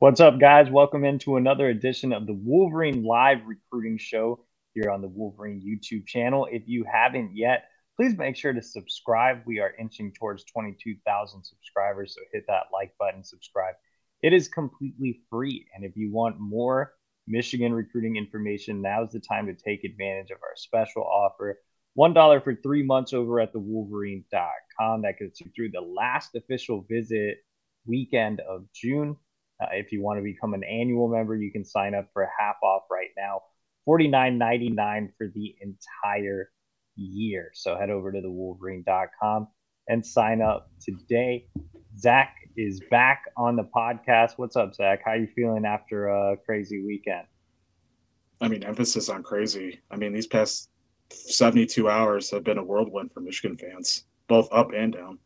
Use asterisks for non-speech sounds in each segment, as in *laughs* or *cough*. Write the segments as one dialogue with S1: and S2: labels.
S1: What's up, guys? Welcome into another edition of the Wolverine Live Recruiting Show here on the Wolverine YouTube channel. If you haven't yet, please make sure to subscribe. We are inching towards 22,000 subscribers, so hit that like button, subscribe. It is completely free. And if you want more Michigan recruiting information, now's the time to take advantage of our special offer. $1 for three months over at thewolverine.com. That gets you through the last official visit weekend of June. Uh, if you want to become an annual member, you can sign up for half off right now, $49.99 for the entire year. So head over to the wolverine.com and sign up today. Zach is back on the podcast. What's up, Zach? How you feeling after a crazy weekend?
S2: I mean, emphasis on crazy. I mean, these past 72 hours have been a whirlwind for Michigan fans, both up and down.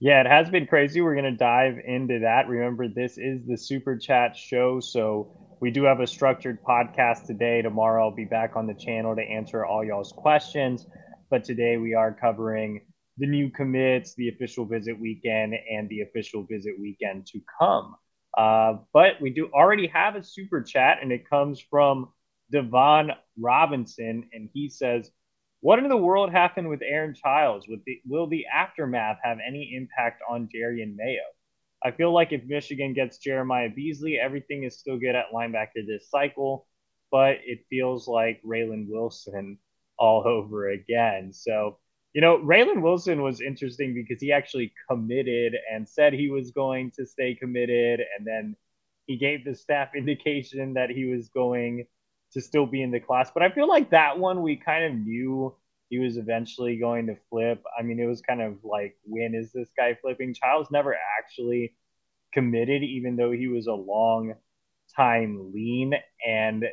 S1: Yeah, it has been crazy. We're going to dive into that. Remember, this is the Super Chat show. So we do have a structured podcast today. Tomorrow, I'll be back on the channel to answer all y'all's questions. But today, we are covering the new commits, the official visit weekend, and the official visit weekend to come. Uh, but we do already have a super chat, and it comes from Devon Robinson, and he says, what in the world happened with Aaron Chiles? The, will the aftermath have any impact on Jerrion Mayo? I feel like if Michigan gets Jeremiah Beasley, everything is still good at linebacker this cycle, but it feels like Raylen Wilson all *laughs* over again. So, you know, Raylen Wilson was interesting because he actually committed and said he was going to stay committed. And then he gave the staff *laughs* indication that he was going to still be in the class. But I feel like that one we kind of knew he was eventually going to flip. I mean, it was kind of like, when is this guy flipping? Chiles never actually committed, even though he was a long time lean. And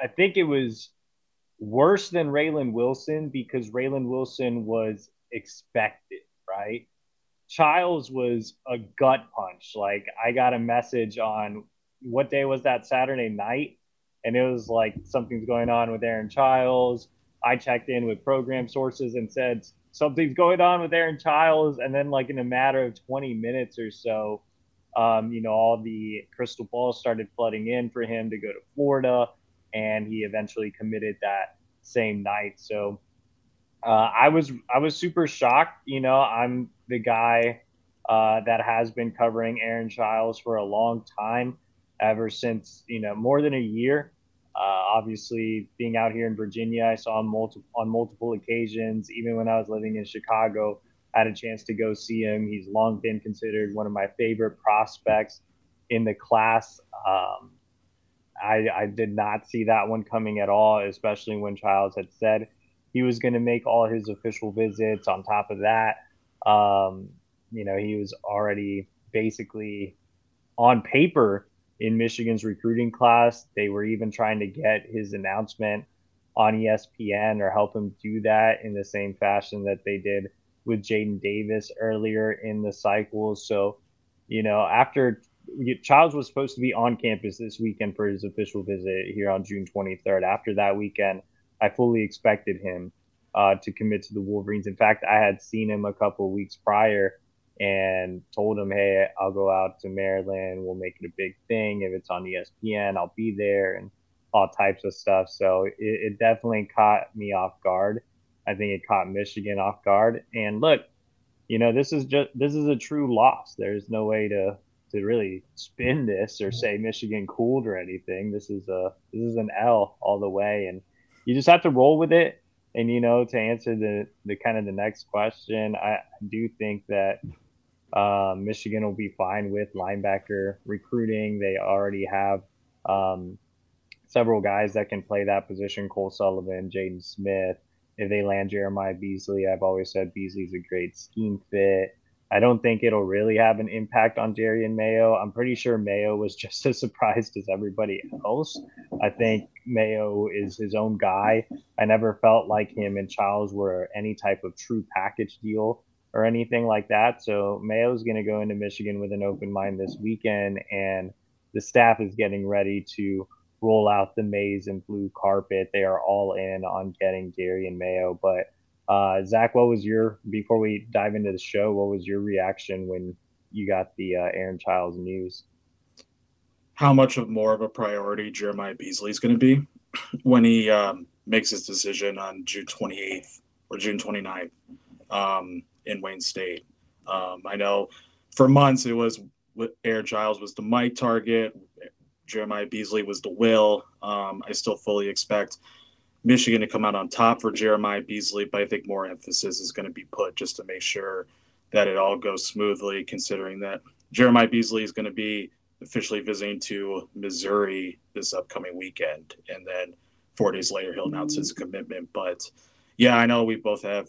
S1: I think it was worse than Raylen Wilson because Raylen Wilson was expected, right? Chiles was a gut punch. Like I got a message on what day was that Saturday night? And it was like something's going on with Aaron Chiles. I checked in with program sources and said something's going on with Aaron Chiles, and then like in a matter of 20 minutes or so, um, you know, all the crystal balls started flooding in for him to go to Florida, and he eventually committed that same night. So uh, I was I was super shocked. You know, I'm the guy uh, that has been covering Aaron Chiles for a long time, ever since you know more than a year. Uh, obviously, being out here in Virginia, I saw him multiple on multiple occasions. Even when I was living in Chicago, I had a chance to go see him. He's long been considered one of my favorite prospects in the class. Um, I, I did not see that one coming at all, especially when Chiles had said he was going to make all his official visits. On top of that, um, you know, he was already basically on paper in Michigan's recruiting class. They were even trying to get his announcement on ESPN or help him do that in the same fashion that they did with Jadyn Davis earlier in the cycle. So, you know, after Chiles was supposed to be on campus this weekend for his official visit here on June 23rd. After that weekend, I fully expected him uh, to commit to the Wolverines. In fact, I had seen him a couple weeks prior and told him, hey, I'll go out to Maryland. We'll make it a big thing. If it's on ESPN, I'll be there and all types of stuff. So it, it definitely caught me off guard. I think it caught Michigan off guard. And look, you know, this is just this is a true loss. There's no way to to really spin this or say Michigan cooled or anything. This is a this is an L all the way, and you just have to roll with it. And you know, to answer the the kind of the next question, I do think that um, Michigan will be fine with linebacker recruiting. They already have um, several guys that can play that position Cole Sullivan, Jaden Smith. If they land Jeremiah Beasley, I've always said Beasley's a great scheme fit. I don't think it'll really have an impact on Jerrion Mayo. I'm pretty sure Mayo was *laughs* just as surprised as everybody else. I think Mayo is his own guy. I never felt like him and Chiles were any type of true package deal or anything like that. So Mayo's going to go into Michigan with an open mind this weekend, and the staff is getting ready to roll out the maize and blue carpet. They are all in on getting Jerrion Mayo. But uh, Zach, what was your before we dive into the show? What was your reaction when you got the uh, Aaron Chiles news?
S2: how much of more of a priority Jeremiah Beasley is going to be when he um, makes his decision on June 28th or June 29th um, in Wayne State. Um, I know for months it was Aaron Chiles was the Mike target, Jeremiah Beasley was the will. Um, I still fully expect Michigan to come out on top for Jeremiah Beasley, but I think more emphasis is going to be put just to make sure that it all goes smoothly, considering that Jeremiah Beasley is going to be officially visiting to Missouri this upcoming weekend. And then four days later, he'll announce his commitment. But yeah, I know we both have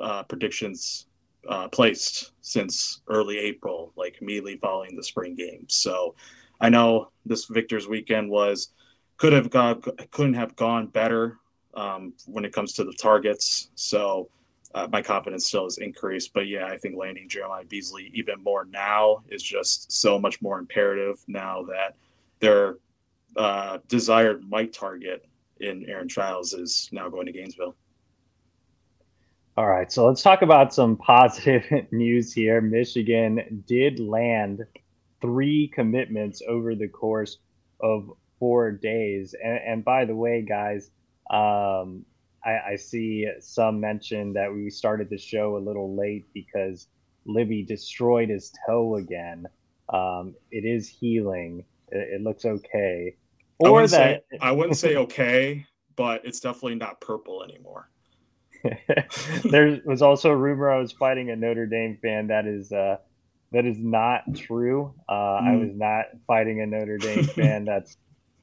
S2: uh, predictions uh, placed since early April, like immediately following the spring games. So I know this Victor's weekend was could have got couldn't have gone better um, when it comes to the targets. So uh, my confidence still is increased. But yeah, I think landing Jeremiah Beasley even more now is just so much more imperative now that their uh, desired Mike target in Aaron Chiles is now going to Gainesville.
S1: All right, so let's talk about some positive *laughs* news here. Michigan did land three commitments over the course of four days. And, and by the way, guys, um, I, I, see some mention that we started the show a little late because Libby destroyed his toe again. Um, it is healing. It, it looks okay.
S2: Or I that say, I wouldn't say okay, but it's definitely not purple anymore. *laughs*
S1: there was also a rumor I was fighting a Notre Dame fan. That is uh, that is not true. Uh, mm. I was not fighting a Notre Dame *laughs* fan. That's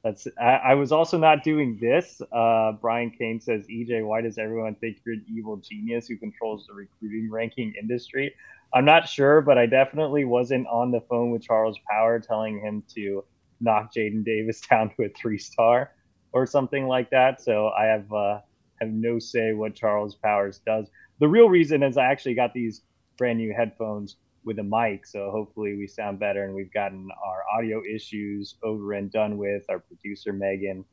S1: that's. I, I was also not doing this. Uh, Brian Kane says, "EJ, why does everyone think you're an evil genius who controls the recruiting ranking industry?" I'm not sure, but I definitely wasn't on the phone with Charles Power telling him to knock Jadyn Davis *laughs* down to a three star or something like that. So I have uh, have no say what Charles Powers does. The real reason is I actually got these brand new headphones with a mic, so hopefully we sound better and we've gotten our audio issues over and done with. Our producer Megan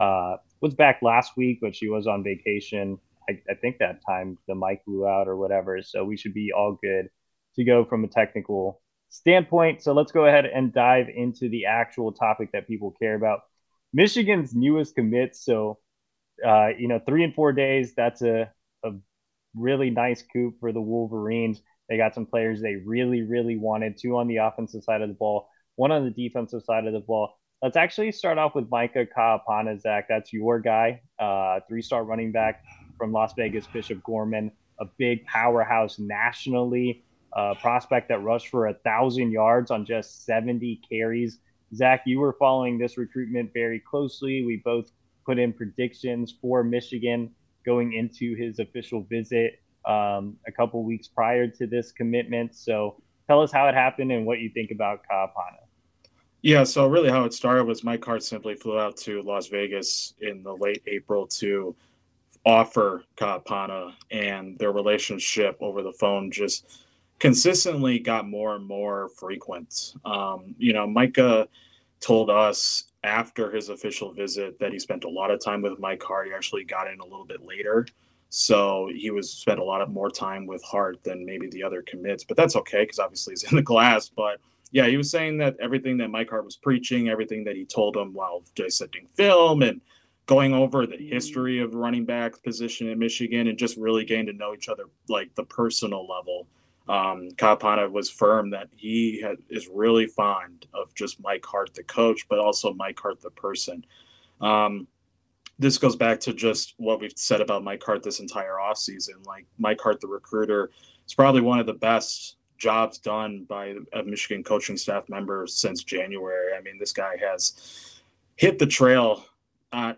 S1: uh, was back last week, but she was on vacation. I, I think that time the mic blew out or whatever, so we should be all good to go from a technical standpoint. So let's go ahead and dive into the actual topic that people care about. Michigan's newest commit. So uh, you know, three and four days, that's a, a really nice coup for the Wolverines. They got some players they really, really wanted, two on the offensive side of the ball, one on the defensive side of the ball. Let's actually start off with Micah Kaapana, Zach. That's your guy, uh, three star running back from Las Vegas, Bishop Gorman, a big powerhouse nationally, uh, prospect that rushed for a thousand yards on just 70 carries. Zach, you were following this recruitment very closely. We both put in predictions for Michigan going into his official visit um, a couple weeks prior to this commitment. So tell us how it happened and what you think about Kaapana.
S2: Yeah, so really how it started was Mike Hart simply flew out to Las Vegas in the late April to offer Kaapana, and their relationship over the phone just consistently got more and more frequent. Um, you know, Micah told us after his official visit that he spent a lot of time with Mike Hart. He actually got in a little bit later. So he was spent a lot of more time with Hart than maybe the other commits, but that's okay because obviously he's *laughs* in the glass. But yeah, he was saying that everything that Mike Hart was preaching, everything that he told him while dissecting film and going over the mm-hmm. history of running back position in Michigan and just really getting to know each other like the personal level um, Kaapana was firm that he had, is really fond of just Mike Hart, the coach, but also Mike Hart, the person. Um, this goes back to just what we've said about Mike Hart this entire offseason. Like Mike Hart, the recruiter, is probably one of the best jobs done by a Michigan coaching staff member since January. I mean, this guy has hit the trail uh,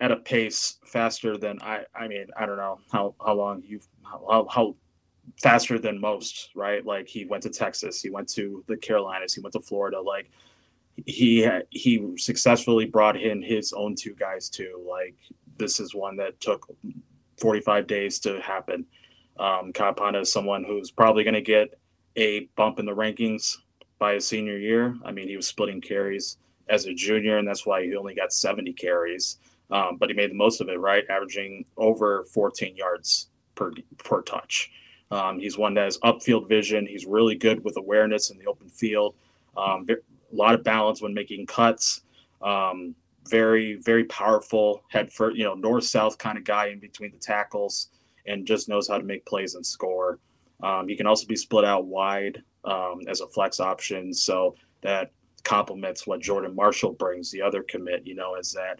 S2: at a pace faster than I. I mean, I don't know how how long you've how, how faster than most, right? Like he went to Texas, he went to the Carolinas, he went to Florida. Like he he successfully brought in his own two guys too. Like this is one that took 45 days to happen. Um, Kaapana is someone who's probably going to get a bump in the rankings by his senior year. I mean, he was splitting carries as a junior, and that's why he only got 70 carries. Um, but he made the most of it, right? Averaging over 14 yards per per touch. Um, he's one that has upfield vision. He's really good with awareness in the open field. Um, a lot of balance when making cuts. Um, very, very powerful head for you know north south kind of guy in between the tackles, and just knows how to make plays and score. Um, he can also be split out wide um, as a flex option, so that complements what Jordan Marshall brings, the other commit, you know, as that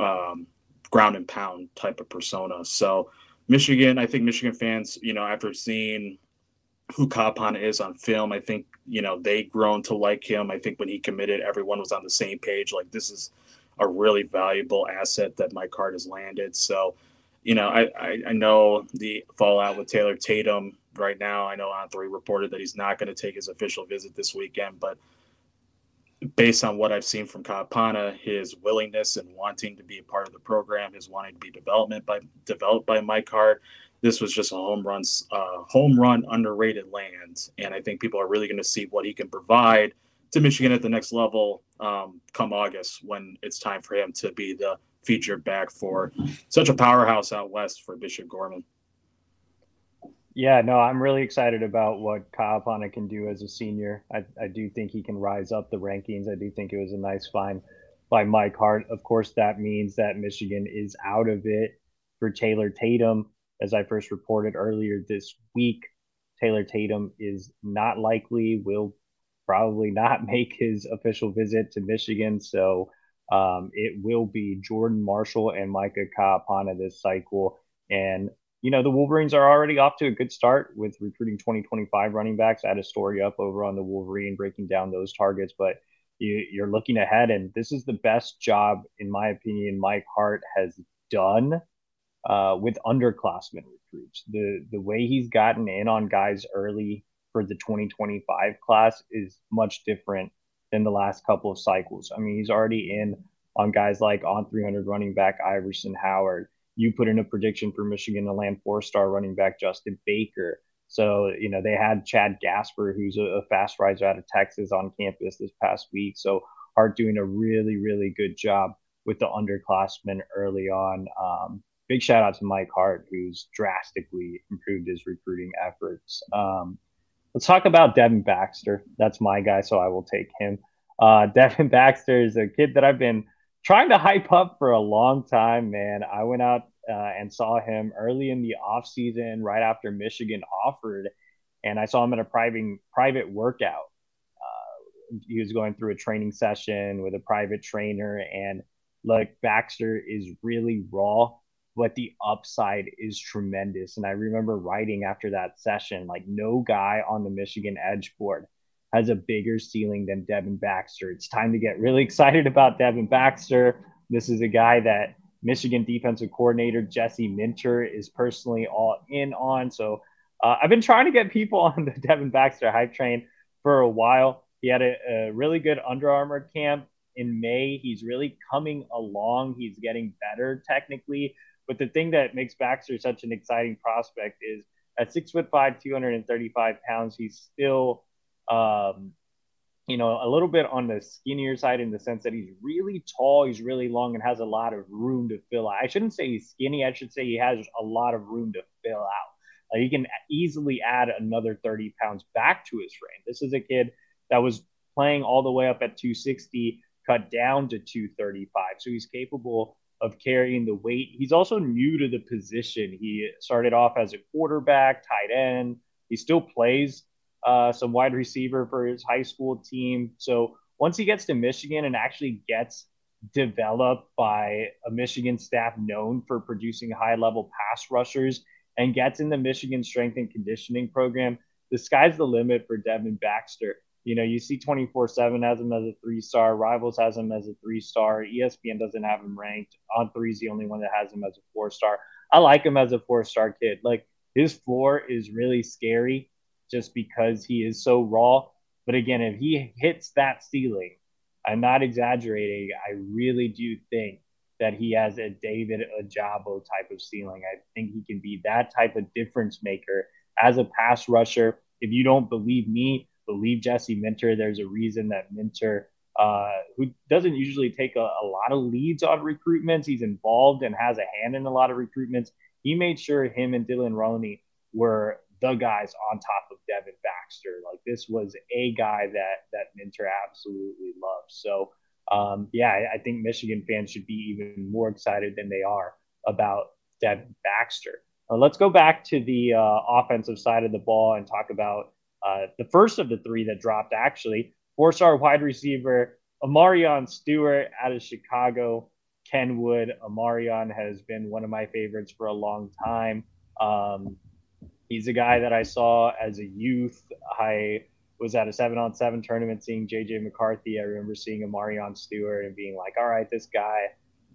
S2: um, ground and pound type of persona. So Michigan, I think Michigan fans, you know, after seeing who Kapan is on film, I think, you know, they grown to like him. I think when he committed, everyone was on the same page. Like this is a really valuable asset that Mike Hart has landed. So, you know, I, I, I know the fallout with Taylor Tatum right now. I know on three reported that he's not going to take his official visit this weekend, but based on what I've seen from Kaapana, his willingness and wanting to be a part of the program, his wanting to be development by developed by Mike Hart, this was just a home run, uh, home run underrated land, and I think people are really going to see what he can provide to Michigan at the next level um, come August when it's time for him to be the featured back for such a powerhouse out west for Bishop Gorman.
S1: Yeah, no, I'm really excited about what Kaapana can do as a senior. I, I do think he can rise up the rankings. I do think it was a nice find by Mike Hart. Of course, that means that Michigan is out of it for Taylor Tatum. As I first reported earlier this week, Taylor Tatum is not likely, will probably not *laughs* make his official visit to Michigan. So um, it will be Jordan Marshall and Micah Kaapana this cycle. And you know, the Wolverines are already off to a good start with recruiting 2025 running backs. I had a story up over on the Wolverine breaking down those targets, but you, are looking ahead, and this is the best job, in my opinion, Mike Hart has done uh, with underclassmen recruits. The the way he's gotten in on guys early for the 2025 class is much different than the last couple of cycles. I mean, he's already in on guys like on 300 running back Iverson Howard you put in a prediction for Michigan to land four star running back Justin Baker. So, you know, they had Chad Gasper, who's a, a, fast riser out of Texas on campus this past week. So, Hart doing a really, really good job with the underclassmen early on. Um, big shout out to Mike Hart, who's drastically improved his recruiting efforts. Um, let's talk about Devin Baxter. That's my guy, so I will take him. Uh, *laughs* Devin Baxter is a kid that I've been trying to hype up for a long time, man. I went out uh, and saw him early in the off season, right after Michigan offered, and I saw him at a private private workout. Uh, he was going through a training session with a private trainer, and look, Baxter is really raw, but the upside is tremendous. And I remember writing after that session, like no guy on the Michigan Edge board has a bigger ceiling than Devin Baxter. It's time to get really *laughs* excited about Devin Baxter. This is a guy that Michigan defensive coordinator Jesse Minter is personally all in on. So uh, I've been trying to get people *laughs* on the Devin Baxter hype train for a while. He had a, a really good Under Armour camp in May. He's really coming along. He's getting better technically. But the thing that makes Baxter such an exciting prospect is at six foot five, 235 pounds, he's still um, you know, a little bit on the skinnier side in the sense that he's really tall, he's really long, and has a lot of room to fill out. I shouldn't say he's skinny. I should say he has a lot of room to fill out. Like he can easily add another 30 pounds back to his frame. This is a kid that was playing all the way up at 260, cut down to 235. So he's capable of carrying the weight. He's also new to the position. He started off as a quarterback, tight end. He still plays uh, some wide receiver for his high school team. So once he gets to Michigan and actually gets developed by a Michigan staff known for producing high level pass rushers and gets in the Michigan strength and conditioning program, the sky's the limit for Devin Baxter. You know, you see 24 7 has him as a three star, Rivals has him as a three star, ESPN doesn't have him ranked. On three is the only one that has him as a four star. I like him as a four star kid. Like his floor is really scary just because he is so raw. But again, if he hits that ceiling, I'm not exaggerating. I really do think that he has a David Ojabo type of ceiling. I think he can be that type of difference maker as a pass rusher. If you don't believe me, believe Jesse Minter. There's a reason that Minter, uh, who doesn't usually take a, a lot of leads on recruitments, he's involved and has a hand in a lot of recruitments. He made sure him and Dylan Roney were the guys on top of Devin Baxter. Like this was a guy that that Minter absolutely loves. So um, yeah, I, I, think Michigan fans should be even more excited than they are about Devin Baxter. Uh, let's go back to the uh, offensive side of the ball and talk about uh, the first of the three that dropped. Actually, four-star wide receiver Amarion Stewart out of Chicago. Kenwood Amarion has been one of my favorites for a long time. Um, he's a guy that I saw as a youth. I was at a seven on seven tournament seeing JJ McCarthy. I remember seeing Amarion Stewart and being like, all right, this guy,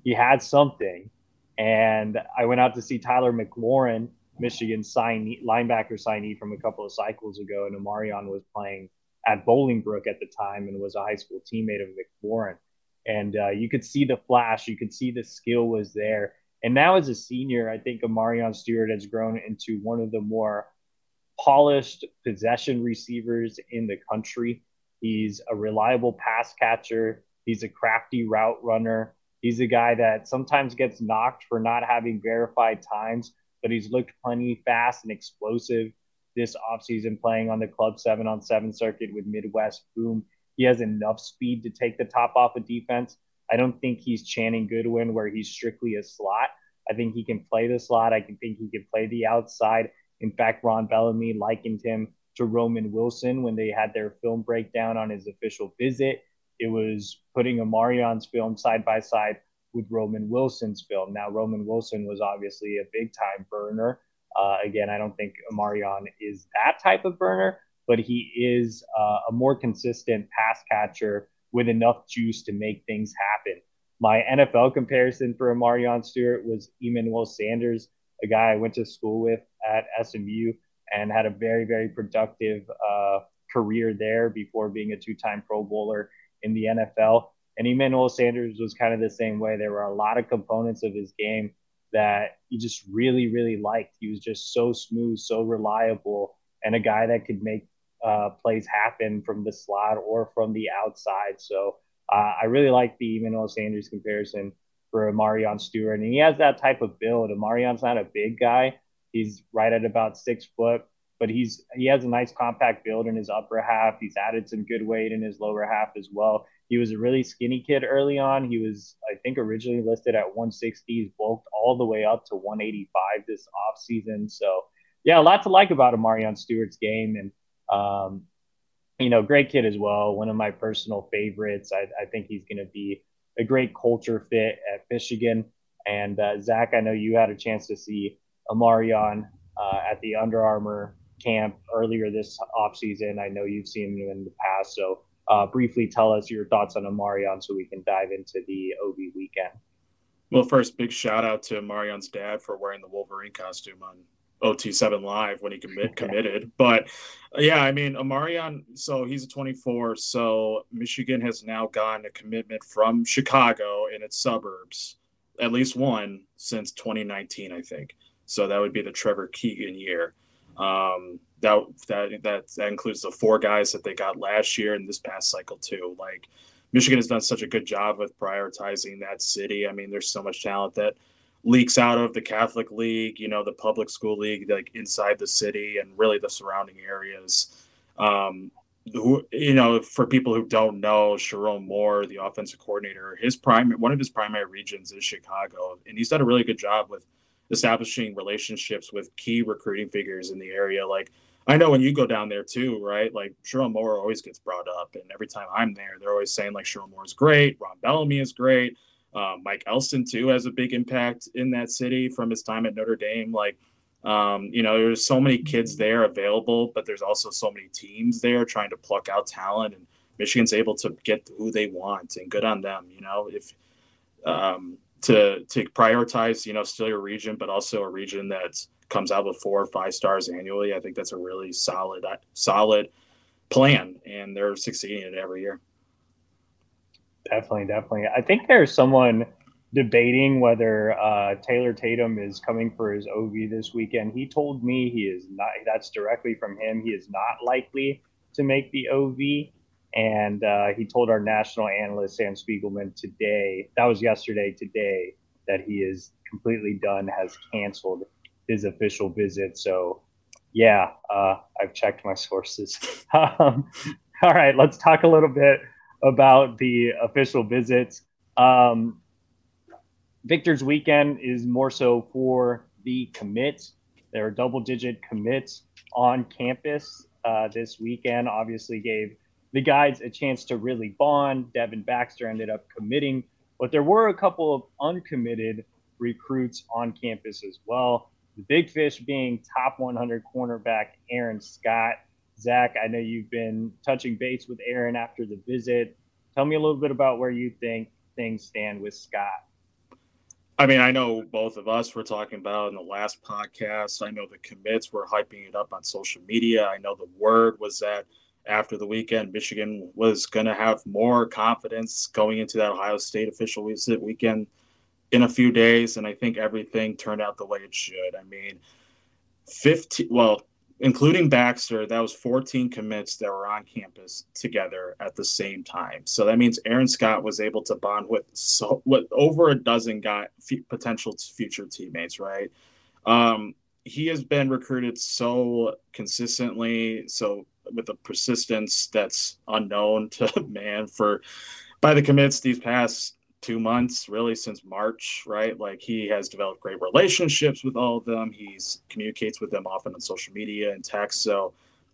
S1: he had something. And I went out to see Tyler McLaurin, Michigan signee, linebacker signee from a couple of cycles ago. And Amarion was playing at Bolingbrook at the time and was a high school teammate of McLaurin. And uh, you could see the flash, you could see the skill was there. And now, as a senior, I think Amarion Stewart has grown into one of the more polished possession receivers in the country. He's a reliable pass catcher. He's a crafty route runner. He's a guy that sometimes gets knocked for not having verified times, but he's looked plenty fast and explosive this offseason playing on the club seven on seven circuit with Midwest Boom. He has enough speed to take the top off of defense. I don't think he's Channing Goodwin where he's strictly a slot. I think he can play the slot. I can think he can play the outside. In fact, Ron Bellamy likened him to Roman Wilson when they had their film breakdown on his official visit. It was putting Amarion's film side by side with Roman Wilson's film. Now, Roman Wilson was obviously a big time burner. Uh, again, I don't think Amarion is that type of burner, but he is uh, a more consistent pass catcher with enough juice to make things happen. My NFL comparison for Amarion Stewart was Emmanuel Sanders, a guy I went to school with at SMU and had a very, very productive uh, career there before being a two time Pro Bowler in the NFL. And Emmanuel Sanders was kind of the same way. There were a lot of components of his game that he just really, really liked. He was just so smooth, so reliable, and a guy that could make uh, plays happen from the slot or from the outside. So uh, I really like the Emmanuel Sanders comparison for Amarion Stewart. And he has that type of build. Amarion's not a big guy. He's right at about six foot, but he's he has a nice compact build in his upper half. He's added some good weight in his lower half as well. He was a really skinny kid early on. He was, I think, originally listed at 160. He's bulked all the way up to 185 this offseason. So, yeah, a lot to like about Amarion Stewart's game. And, um, you know, great kid as well. One of my personal favorites. I, I think he's going to be a great culture fit at Michigan. And uh, Zach, I know you had a chance to see Amarion uh, at the Under Armour camp earlier this offseason. I know you've seen him in the past. So uh, briefly tell us your thoughts on Amarion so we can dive into the OV weekend.
S2: Well, first, big shout out to Marion's dad for wearing the Wolverine costume on OT7 Live when he commit, committed. But yeah, I mean, Amarion, so he's a 24. So Michigan has now gotten a commitment from Chicago in its suburbs, at least one since 2019, I think. So that would be the Trevor Keegan year. Um, that that that that includes the four guys that they got last year and this past cycle too. Like Michigan has done such a good job with prioritizing that city. I mean, there's so much talent that leaks out of the Catholic League, you know, the public school league, like inside the city and really the surrounding areas. Um, who you know, for people who don't know, Sherrone Moore, the offensive coordinator, his prime one of his primary regions is Chicago, and he's done a really good job with establishing relationships with key recruiting figures in the area. Like I know when you go down there too, right? Like Sherrone Moore always gets brought up, and every time I'm there, they're always saying like Sherrone Moore is great, Ron Bellamy is great, um, Mike Elston too has a big impact in that city from his time at Notre Dame. Like, um, you know, there's so many kids there available, but there's also so many teams there trying to pluck out talent, and Michigan's able to get who they want, and good on them. You know, if um, to to prioritize, you know, still your region, but also a region that comes out with four or five stars annually. I think that's a really solid solid plan, and they're succeeding it every year.
S1: Definitely, definitely. I think there's someone debating whether uh, Taylor Tatum is coming for his OV this weekend. He told me he is not. That's directly from him. He is not likely to make the OV. And uh, he told our national analyst, Sam Spiegelman, today, that was yesterday, today, that he is completely done, has canceled his official visit. So, Yeah, uh, I've checked my sources. *laughs* um, all right, let's talk a little bit about the official visits. Um, Victor's weekend is more so for the commits. There are double digit commits on campus uh, this weekend. Obviously, gave the guys a chance to really bond. Devin Baxter ended up committing, but there were a couple of uncommitted recruits on campus as well. The big fish being top 100 cornerback Aaron Scott. Zach, I know you've been touching base with Aaron after the visit. Tell me a little bit about where you think things stand with Scott.
S2: I mean, I know both of us were talking about in the last podcast. I know the commits were hyping it up on social media. I know the word was that after the weekend, Michigan was going to have more confidence going into that Ohio State official visit weekend in a few days, and I think everything turned out the way it should. I mean, 15, well, including Baxter, that was 14 commits that were on campus together at the same time. So that means Aaron Scott was able to bond with so with over a dozen guy f- potential future teammates, right? Um, he has been recruited so consistently, so with a persistence that's unknown to *laughs* man for by the commits these past two months, really since March, right? Like he has developed great relationships with all of them. He's communicates with them often on social media and text. So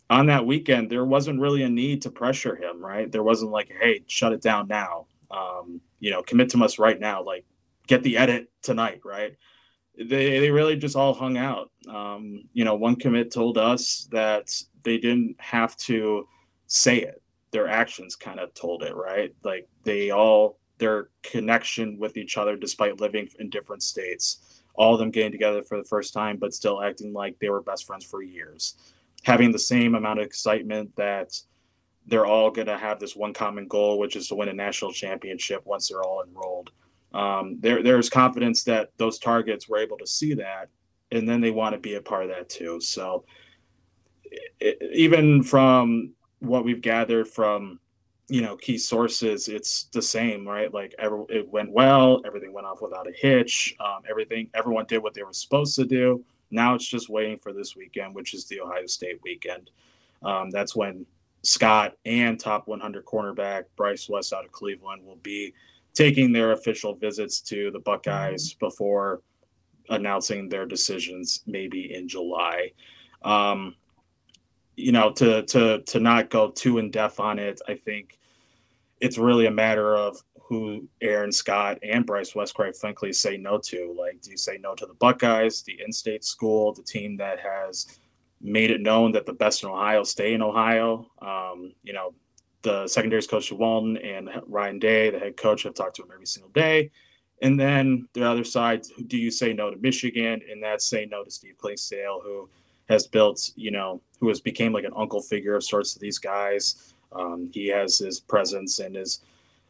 S2: on that weekend, there wasn't really a need to pressure him, right? There wasn't like, hey, shut it down now. Um, you know, commit to us right now. Like get the edit tonight, right? They they really just all hung out. Um, you know, one commit told us that they didn't have to say it. Their actions kind of told it, right? Like they all their connection with each other despite living in different states. All of them getting together for the first time, but still acting like they were best friends for years. Having the same amount of excitement that they're all going to have this one common goal, which is to win a national championship once they're all enrolled. Um, there, there's confidence that those targets were able to see that, and then they want to be a part of that too. So, it, even from what we've gathered from you know key sources it's the same right? Like every, it went well everything went off without a hitch um, everything everyone did what they were supposed to do. Now it's just waiting for this weekend which is the ohio state weekend. Um, that's when scott and top 100 cornerback bryce west out of cleveland will be taking their official visits to the buckeyes mm-hmm. before announcing their decisions maybe in july. Um, you know to to to not go too in depth on it i think it's really a matter of who Aaron Scott and Bryce West, quite frankly, say no to. Like, do you say no to the Buckeyes, the in-state school, the team that has made it known that the best in Ohio stay in Ohio? Um, you know, the secondaries coach Walton and Ryan Day, the head coach, have talked to him every single day. And then the other side, do you say no to Michigan? And that's say no to Steve Clinkscale, who has built, you know, who has became like an uncle figure of sorts to these guys. Um, he has his presence and his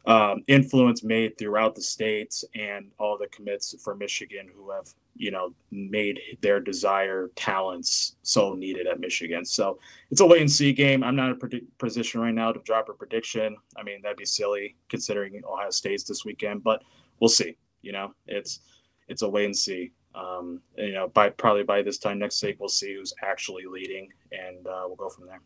S2: um, influence made throughout the states and all the commits for Michigan who have, you know, made their desire talents so needed at Michigan. So it's a wait and see game. I'm not in a position right now to drop a prediction. I mean, that'd be silly considering Ohio State's this weekend, but we'll see. You know, it's it's a wait and see. Um, you know, by probably by this time next week, we'll see who's actually leading, and uh, we'll go from there.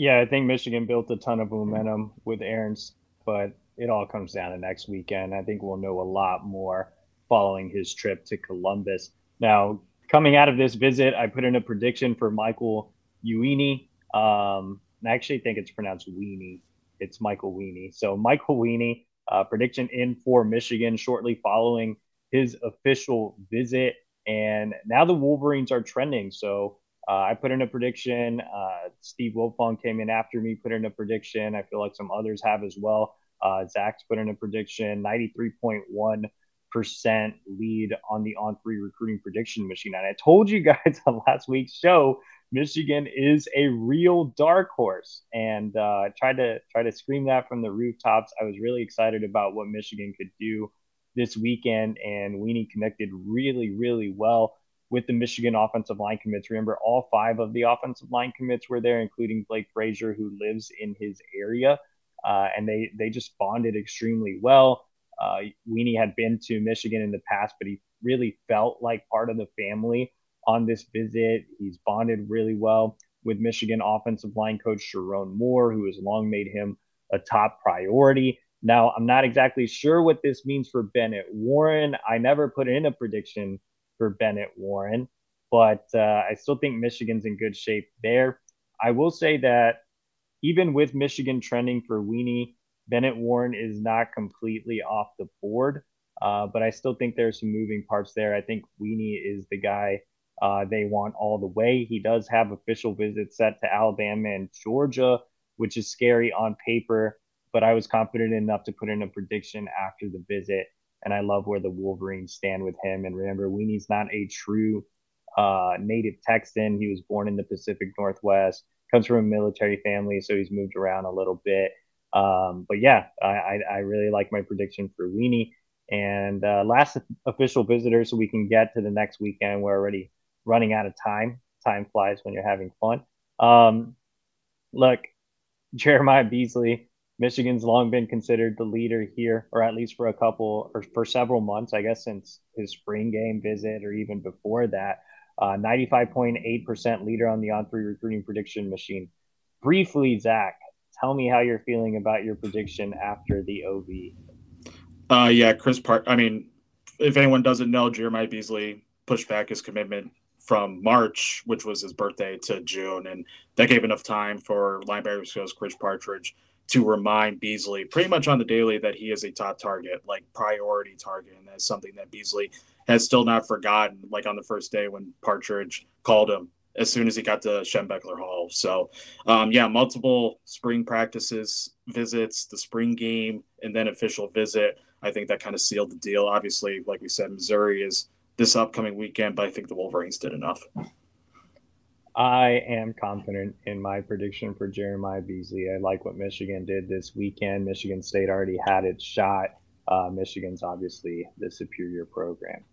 S1: Yeah, I think Michigan built a ton of momentum with Aaron's, but it all comes down to next weekend. I think we'll know a lot more following his trip to Columbus. Now, coming out of this visit, I put in a prediction for Michael Uini. Um, I actually think it's pronounced Weenie. It's Michael Weenie. So Michael Weenie, uh, prediction in for Michigan shortly following his official visit. And now the Wolverines are trending. So uh, I put in a prediction. Uh, Steve Wilfong came in after me, put in a prediction. I feel like some others have as well. Uh, Zach's put in a prediction 93.1% lead on the on three recruiting prediction machine. And I told you guys *laughs* on last week's show, Michigan is a real dark horse. And uh, tried to try to scream that from the rooftops. I was really excited about what Michigan could do this weekend, and Weenie connected really, really well with the Michigan offensive line commits. Remember, all five of the offensive line commits were there, including Blake Frazier, who lives in his area, uh, and they they just bonded extremely well. Uh, Weenie had been to Michigan in the past, but he really felt like part of the family on this visit. He's bonded really well with Michigan offensive line coach Sherrone Moore, who has long made him a top priority. Now, I'm not exactly sure what this means for Bennett Warren. I never put in a prediction for Bennett Warren, but uh, I still think Michigan's in good shape there. I will say that even with Michigan trending for Weenie, Bennett Warren is not completely off the board, uh, but I still think there's some moving parts there. I think Weenie is the guy uh, they want all the way. He does have official visits set to Alabama and Georgia, which is scary on paper but I was confident enough to put in a prediction after the visit. And I love where the Wolverines stand with him. And remember, Weenie's not a true uh, native Texan. He was born in the Pacific Northwest, comes from a military family, so he's moved around a little bit. Um, but yeah, I, I, really like my prediction for Weenie. And uh, last official visitor, so we can get to the next weekend. We're already running out of time. Time flies when you're having fun. Um, look, Jeremiah Beasley, Michigan's long been considered the leader here, or at least for a couple or for several months, I guess, since his spring game visit or even before that. Uh, 95.8% leader on the on three recruiting prediction machine. Briefly, Zach, tell me how you're feeling about your prediction after the OV.
S2: Uh, yeah, Chris Park. I mean, if anyone doesn't know, Jeremiah Beasley pushed back his commitment from March, which was his birthday, to June, and that gave enough time for linebackers coach Chris Partridge to remind Beasley pretty much on the daily that he is a top target, like priority target. And that's something that Beasley has still not forgotten, like on the first day when Partridge called him as soon as he got to Schembechler Hall. So, um, yeah, multiple spring practices, visits, the spring game, and then official visit. I think that kind of sealed the deal. Obviously, like we said, Missouri is this upcoming weekend, but I think the Wolverines did enough.
S1: I am confident in my prediction for Jeremiah Beasley. I like what Michigan did this weekend. Michigan State already had its shot. Uh, Michigan's obviously the superior program.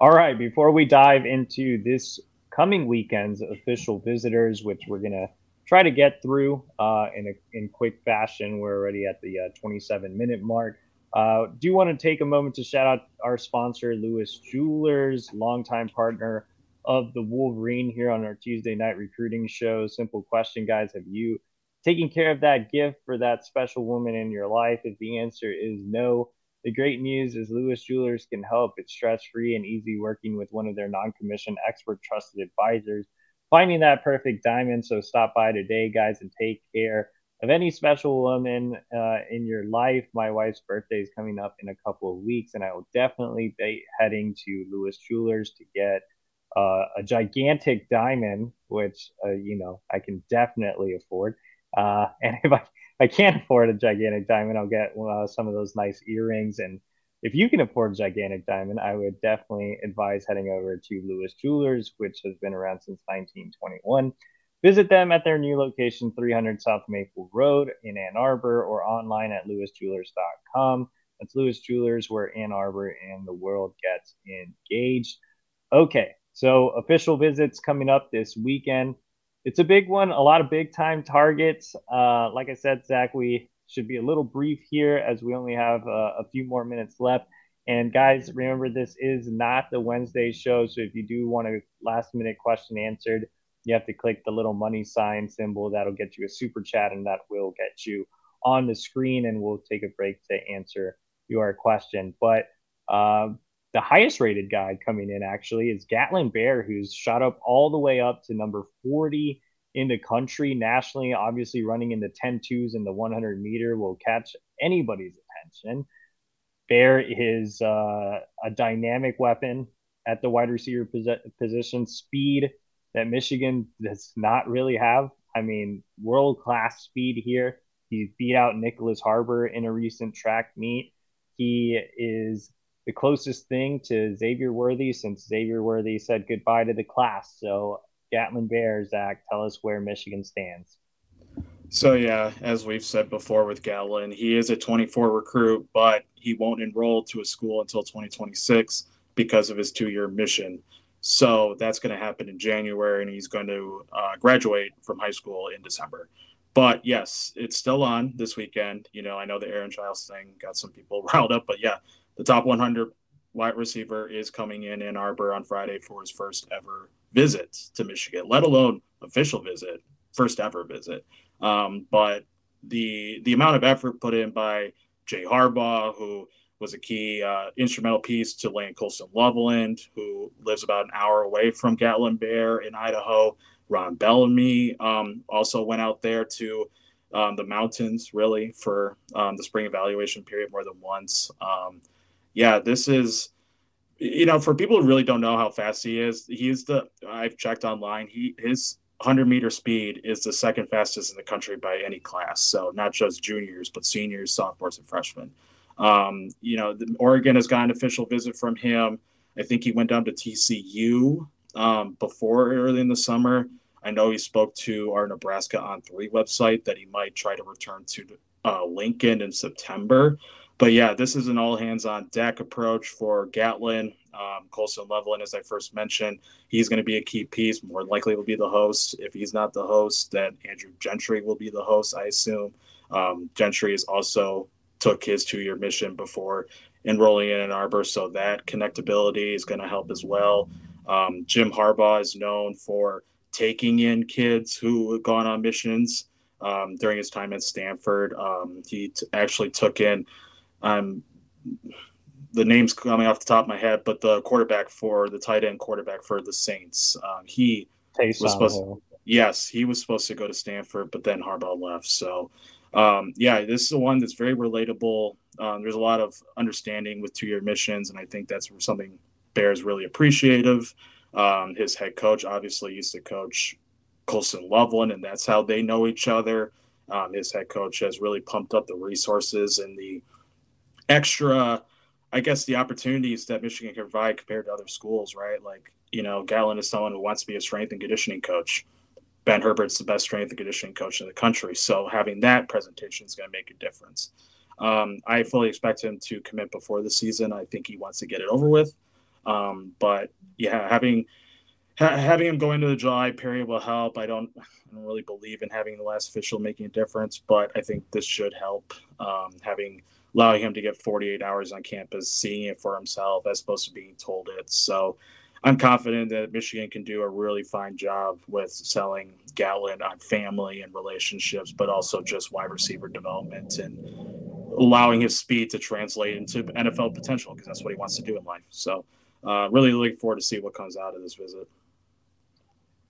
S1: All right, before we dive into this coming weekend's official visitors, which we're going to try to get through uh, in, a, in quick fashion, we're already at the uh, 27 minute mark. Uh, do want to take a moment to shout out our sponsor, Lewis Jewelers, longtime partner of the Wolverine here on our Tuesday night recruiting show. Simple question, guys. Have you taken care of that gift for that special woman in your life? If the answer is no, the great news is Lewis Jewelers can help. It's stress free and easy working with one of their non commissioned expert trusted advisors, finding that perfect diamond. So stop by today, guys, and take care of any special woman uh, in your life. My wife's birthday is coming up in a couple of weeks, and I will definitely be heading to Lewis Jewelers to get uh, a gigantic diamond, which uh, you know I can definitely afford. Uh, *laughs* and if I, I can't afford a gigantic diamond, I'll get uh, some of those nice earrings. And if you can afford a gigantic diamond, I would definitely advise heading over to Lewis Jewelers, which has been around since 1921. Visit them at their new location, 300 South Maple Road in Ann Arbor, or online at lewisjewelers.com. That's Lewis Jewelers, where Ann Arbor and the world gets engaged. Okay, so official visits coming up this weekend. It's a big one, a lot of big time targets. Uh, like I said, Zach, we should be a little brief here as we only have uh, a few more minutes left. And guys, remember this is not the Wednesday show. So if you do want a last minute question answered, you have to click the little money sign symbol. That'll get you a super chat and that will get you on the screen. And we'll take a break to answer your question. But uh, the highest rated guy coming in actually is Gatlin Bair, who's shot up all the way up to number 40 in the country nationally. Obviously, running in the 10 twos and the 100 meter will catch anybody's attention. Bair is uh, a dynamic weapon at the wide receiver position, speed that Michigan does not really have. I mean, world class speed here. He beat out Nicholas Harbor in a recent track meet. He is the closest thing to Xavier Worthy since Xavier Worthy said goodbye to the class. So Gatlin Bair, Zach, tell us where Michigan stands.
S2: So yeah, as we've said before with Gatlin, he is a 24 recruit, but he won't enroll to a school until 2026 because of his two-year mission. So that's going to happen in January, and he's going to uh, graduate from high school in December. But yes, it's still on this weekend. You know, I know the Aaron Chiles thing got some people *laughs* riled up, but yeah, the top 100 wide receiver is coming in Ann Arbor on Friday for his first ever visit to Michigan, let alone official visit, first ever visit. Um, but the the amount of effort put in by Jay Harbaugh, who was a key uh, instrumental piece to Lane Colston Loveland, who lives about an hour away from Gatlin Bair in Idaho. Ron Bellamy um, also went out there to um, the mountains, really, for um, the spring evaluation period more than once. Yeah, this is, you know, for people who really don't know how fast he is, he's the, I've checked online, he his 100 meter speed is the second fastest in the country by any class. So not just juniors, but seniors, sophomores, and freshmen. Um, you know, the, Oregon has got an official visit from him. I think he went down to TCU um, before early in the summer. I know he spoke to our Nebraska on three website that he might try to return to uh, Lincoln in September. But yeah, this is an all hands on deck approach for Gatlin. Um, Colston Loveland, as I first mentioned, he's going to be a key piece. More likely will be the host. If he's not the host, then Andrew Gentry will be the host, I assume. Um, Gentry is also took his two year mission before enrolling in Ann Arbor. So that connectability is going to help as well. Um, Jim Harbaugh is known for taking in kids who have gone on missions um, during his time at Stanford. Um, he t- actually took in, um, the name's coming off the top of my head, but the quarterback for the tight end quarterback for the Saints. Um, he
S1: Taysom was
S2: supposed, to, yes, he was supposed to go to Stanford, but then Harbaugh left. So um, yeah, this is the one that's very relatable. Um, there's a lot of understanding with two year missions, and I think that's something Bair's really appreciative. Um, his head coach obviously used to coach Colston Loveland, and that's how they know each other. Um, his head coach has really pumped up the resources and the extra, I guess, the opportunities that Michigan can provide compared to other schools, right? Like, you know, Gatlin is someone who wants to be a strength and conditioning coach. Ben Herbert's the best strength and conditioning coach in the country. So having that presentation is going to make a difference. Um, I fully expect him to commit before the season. I think he wants to get it over with. Um, but yeah, having ha- having him go into the July period will help. I don't, I don't really believe in having the last official making a difference, but I think this should help. Um, having allowing him to get 48 hours on campus, seeing it for himself as opposed to being told it. So I'm confident that Michigan can do a really fine job with selling Gatlin on family and relationships, but also just wide receiver development and allowing his speed to translate into NFL potential because that's what he wants to do in life. So, uh, really looking forward to see what comes out of this visit.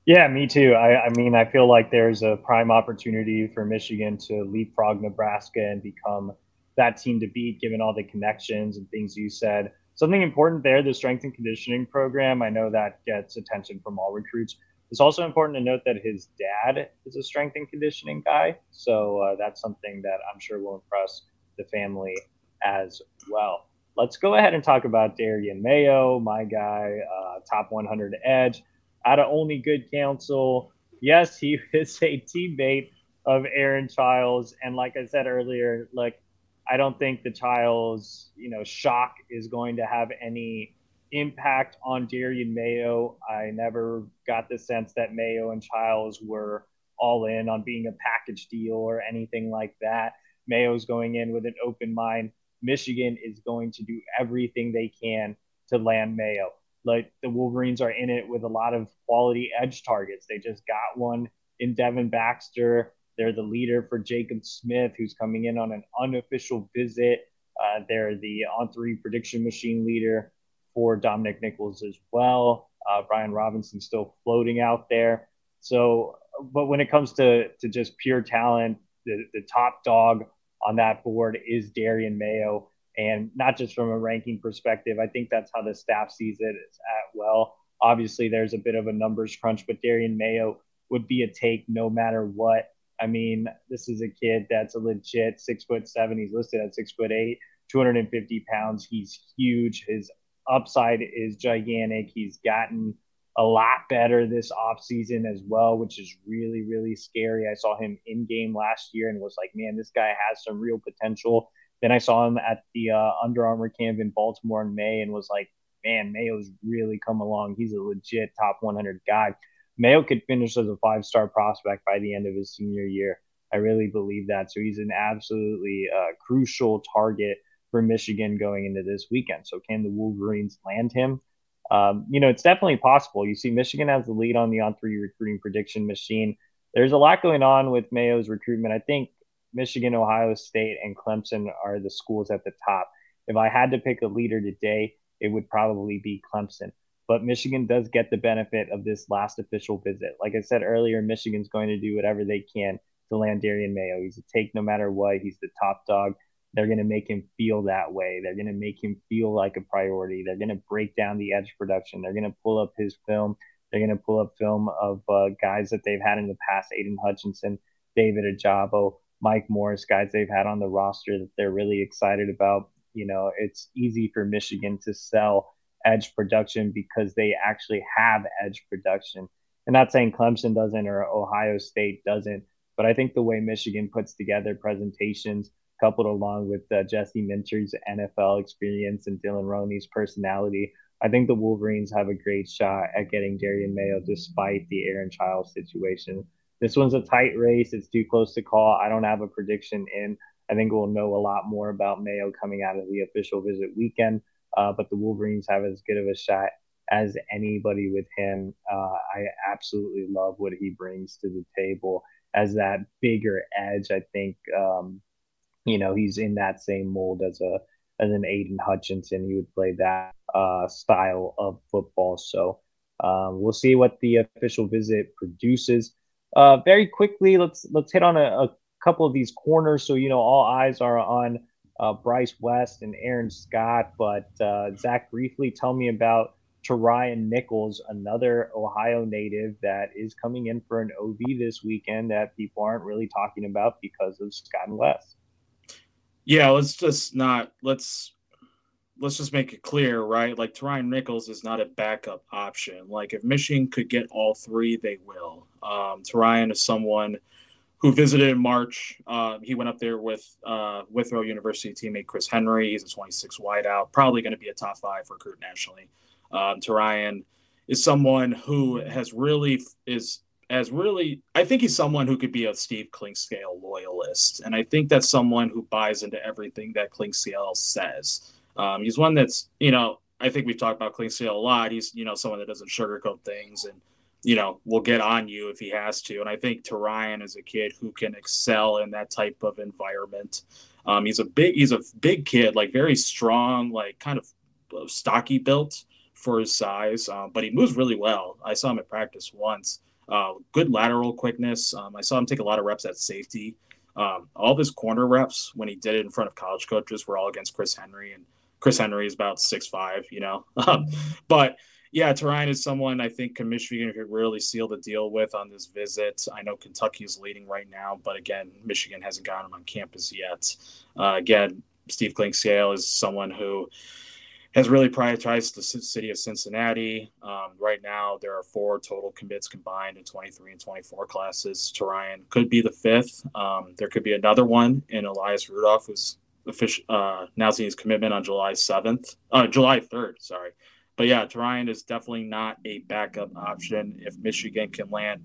S1: Yeah, me too. I, I, mean, I feel like there's a prime opportunity for Michigan to leapfrog Nebraska and become that team to beat, given all the connections and things you said. Something important there the strength and conditioning program i know that gets attention from all recruits. It's also important to note that his dad is a strength and conditioning guy so uh, that's something that i'm sure will impress the family as well. Let's go ahead and talk about Jerrion Mayo, my guy, uh, top 100 edge, out of Olney good counsel. Yes, he *laughs* is a teammate of Aaron Chiles, and like I said earlier, like I don't think the Chiles, you know, shock is going to have any impact on Jerrion Mayo. I never got the sense that Mayo and Chiles were all in on being a package deal or anything like that. Mayo's going in with an open mind. Michigan is going to do everything they can to land Mayo. Like the Wolverines are in it with a lot of quality edge targets. They just got one in Devin Baxter. They're the leader for Jacob Smith, who's coming in on an unofficial visit. Uh, they're the on three prediction machine leader for Dominic Nichols as well. Uh, Brian Robinson still floating out there. So, but when it comes to, to just pure talent, the, the top dog on that board is Jerrion Mayo. And not just from a ranking perspective, I think that's how the staff sees it as well. Obviously, there's a bit of a numbers crunch, but Jerrion Mayo would be a take no matter what. I mean, this is a kid that's a legit six foot seven. He's listed at six foot eight, 250 pounds. He's huge. His upside is gigantic. He's gotten a lot better this offseason as well, which is really, really scary. I saw him in game last year and was like, man, this guy has some real potential. Then I saw him at the uh, Under Armour camp in Baltimore in May and was like, man, Mayo's really come along. He's a legit top 100 guy. Mayo could finish as a five star prospect by the end of his senior year. I really believe that. So he's an absolutely uh, crucial target for Michigan going into this weekend. So can the Wolverines land him? um, you know, it's definitely possible. You see, Michigan has the lead on the on three recruiting prediction machine. There's a lot going on with Mayo's recruitment. I think Michigan, Ohio State, and Clemson are the schools at the top. If I had to pick a leader today, it would probably be Clemson. But Michigan does get the benefit of this last official visit. Like I said earlier, Michigan's going to do whatever they can to land Jerrion Mayo. He's a take no matter what. He's the top dog. They're going to make him feel that way. They're going to make him feel like a priority. They're going to break down the edge production. They're going to pull up his film. They're going to pull up film of uh, guys that they've had in the past Aidan Hutchinson, David Ojabo, Mike Morris, guys they've had on the roster that they're really excited about. You know, it's easy for Michigan to sell edge production because they actually have edge production. And not saying Clemson doesn't or Ohio State doesn't, but I think the way Michigan puts together presentations, coupled along with uh, Jesse Minter's NFL experience and Dylan Roney's personality, I think the Wolverines have a great shot at getting Jerrion Mayo despite the Aaron Chiles situation. This one's a tight race. It's too close to call. I don't have a prediction in. I think we'll know a lot more about Mayo coming out of the official visit weekend. Uh, but the Wolverines have as good of a shot as anybody with him. Uh, I absolutely love what he brings to the table as that bigger edge. I think um, you know he's in that same mold as a as an Aidan Hutchinson. He would play that uh, style of football. So um, we'll see what the official visit produces. Uh, very quickly, let's let's hit on a, a, couple of these corners. So you know, all eyes are on uh, Bryce West and Aaron Scott. But uh, Zach, briefly tell me about Ryan Nichols, another Ohio native that is coming in for an OB this weekend that people aren't really talking about because of Scott and West.
S2: Yeah, let's just not let's let's just make it clear, right? Like Ryan Nichols is not a backup option. Like if Michigan could get all three, they will. Um, Ryan is someone who visited in March. Uh, he went up there with uh, Withrow University teammate Chris Henry. He's a 26 wideout, probably going to be a top five recruit nationally. Um, is someone who has really is as really I think he's someone who could be a Steve Clinkscale loyalist, and I think that's someone who buys into everything that Clinkscale says. Um, he's one that's you know I think we've talked about Clinkscale a lot. He's you know someone that doesn't sugarcoat things and you know will get on you if he has to. And I think Ryan is a kid who can excel in that type of environment. Um, he's a big he's a big kid, like very strong, like kind of stocky built for his size, um, but he moves really well. I saw him at practice once. Uh, good lateral quickness. Um, I saw him take a lot of reps at safety. Um, all of his corner reps when he did it in front of college coaches were all against Chris Henry, and Chris Henry is about six five, you know. *laughs* Um, but yeah, Terrine is someone I think Michigan could really seal the deal with on this visit. I know Kentucky is leading right now, but again, Michigan hasn't got him on campus yet. Uh, again, Steve Clinkscale is someone who has really prioritized the city of Cincinnati. Um, right now, there are four total commits combined in 23 and 24 classes. Terrine could be the fifth. Um, there could be another one in Elias Rudolph, who's official, uh, announcing his commitment on July 7th, uh, July 3rd, sorry. But yeah, Terrine is definitely not a backup option. If Michigan can land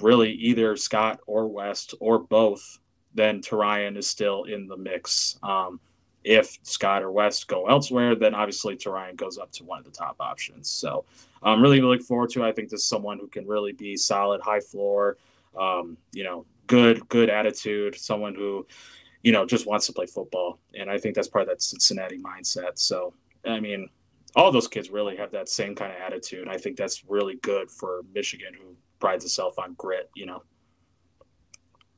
S2: really either Scott or West or both, then Terrine is still in the mix. Um, if Scott or West go elsewhere, then obviously Terrine goes up to one of the top options. So I'm um, really looking forward to. I think this is someone who can really be solid, high floor, um, you know, good, good attitude. Someone who, you know, just wants to play football, and I think that's part of that Cincinnati mindset. So I mean, all those kids really have that same kind of attitude. I think that's really good for Michigan, who prides itself on grit. You know.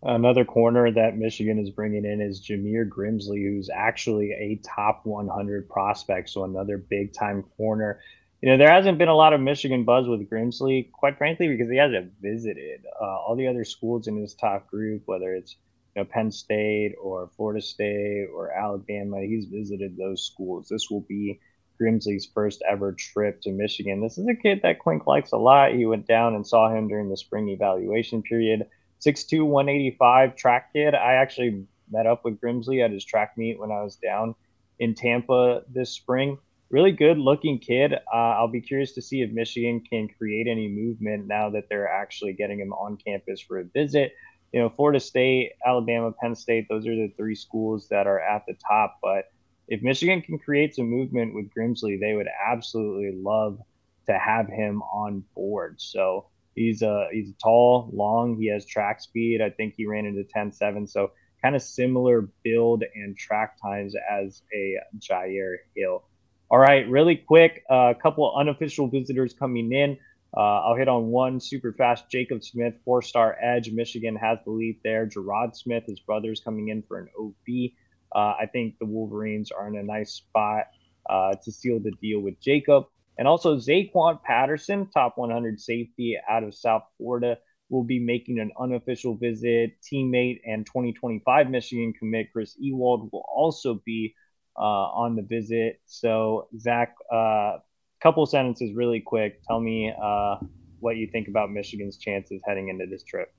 S1: Another corner that Michigan is bringing in is Jameer Grimsley, who's actually a top 100 prospect. So another big time corner. You know, there hasn't been a lot of Michigan buzz with Grimsley, quite frankly, because he hasn't visited uh, all the other schools in his top group, whether it's you know Penn State or Florida State or Alabama. He's visited those schools. This will be Grimsley's first ever trip to Michigan. This is a kid that Clink likes a lot. He went down and saw him during the spring evaluation period. 6'2", 185 track kid. I actually met up with Grimsley at his track meet when I was down in Tampa this spring. Really good looking kid. Uh, I'll be curious to see if Michigan can create any movement now that they're actually getting him on campus for a visit. You know, Florida State, Alabama, Penn State, those are the three schools that are at the top. But if Michigan can create some movement with Grimsley, they would absolutely love to have him on board. So he's a he's tall, long. He has track speed. I think he ran into 10-7. So kind of similar build and track times as a Jyaire Hill. All right, really quick, a uh, couple unofficial visitors coming in. Uh, I'll hit on one super fast. Jacob Smith, four star edge. Michigan has the lead there. Gerard Smith, his brother's coming in for an OB. Uh, I think the Wolverines are in a nice spot uh, to seal the deal with Jacob. And also, Zaquan Patterson, top 100 safety out of South Florida, will be making an unofficial visit. Teammate and 2025 Michigan commit Chris Ewald will also be uh, on the visit. So, Zach, a uh, couple sentences really quick. Tell me uh, what you think about Michigan's chances heading into this trip.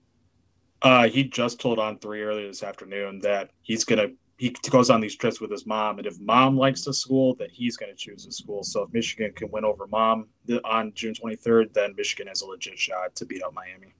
S2: Uh, he just told on three earlier this afternoon that he's going to he goes on these trips with his mom, and if mom likes the school, then he's going to choose the school. So if Michigan can win over mom on June 23rd, then Michigan has a legit shot to beat out Miami.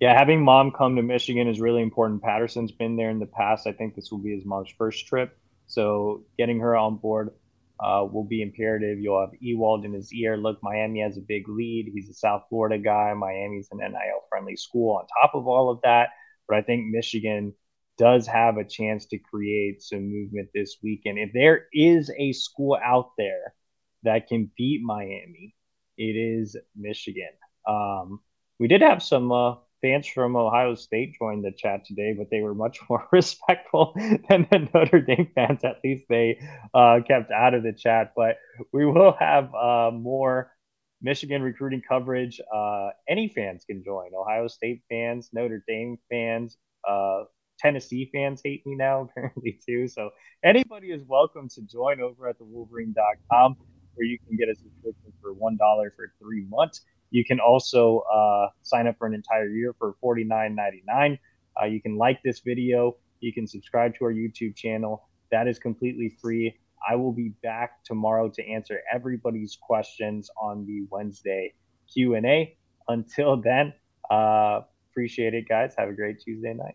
S1: Yeah, having mom come to Michigan is really important. Patterson's been there in the past. I think this will be his mom's first trip, so getting her on board uh, will be imperative. You'll have Ewald in his ear. Look, Miami has a big lead. He's a South Florida guy. Miami's an NIL friendly school on top of all of that. But I think Michigan does have a chance to create some movement this weekend. If there is a school out there that can beat Miami, it is Michigan. Um, we did have some uh, fans from Ohio State join the chat today, but they were much *laughs* more respectful *laughs* than the Notre Dame fans. At least they uh, kept out of the chat. But we will have uh, more Michigan recruiting coverage. Uh, any fans can join. Ohio State fans, Notre Dame fans, uh, Tennessee fans hate me now, *laughs* apparently, too. So anybody is welcome to join over at thewolverine.com where you can get a subscription for $1 for three months. You can also uh, sign up for an entire year for $49.99. Uh, you can like this video. You can subscribe to our YouTube channel. That is completely free. I will be back tomorrow to answer everybody's questions on the Wednesday Q&A. Until then, uh, appreciate it, guys. Have a great Tuesday night.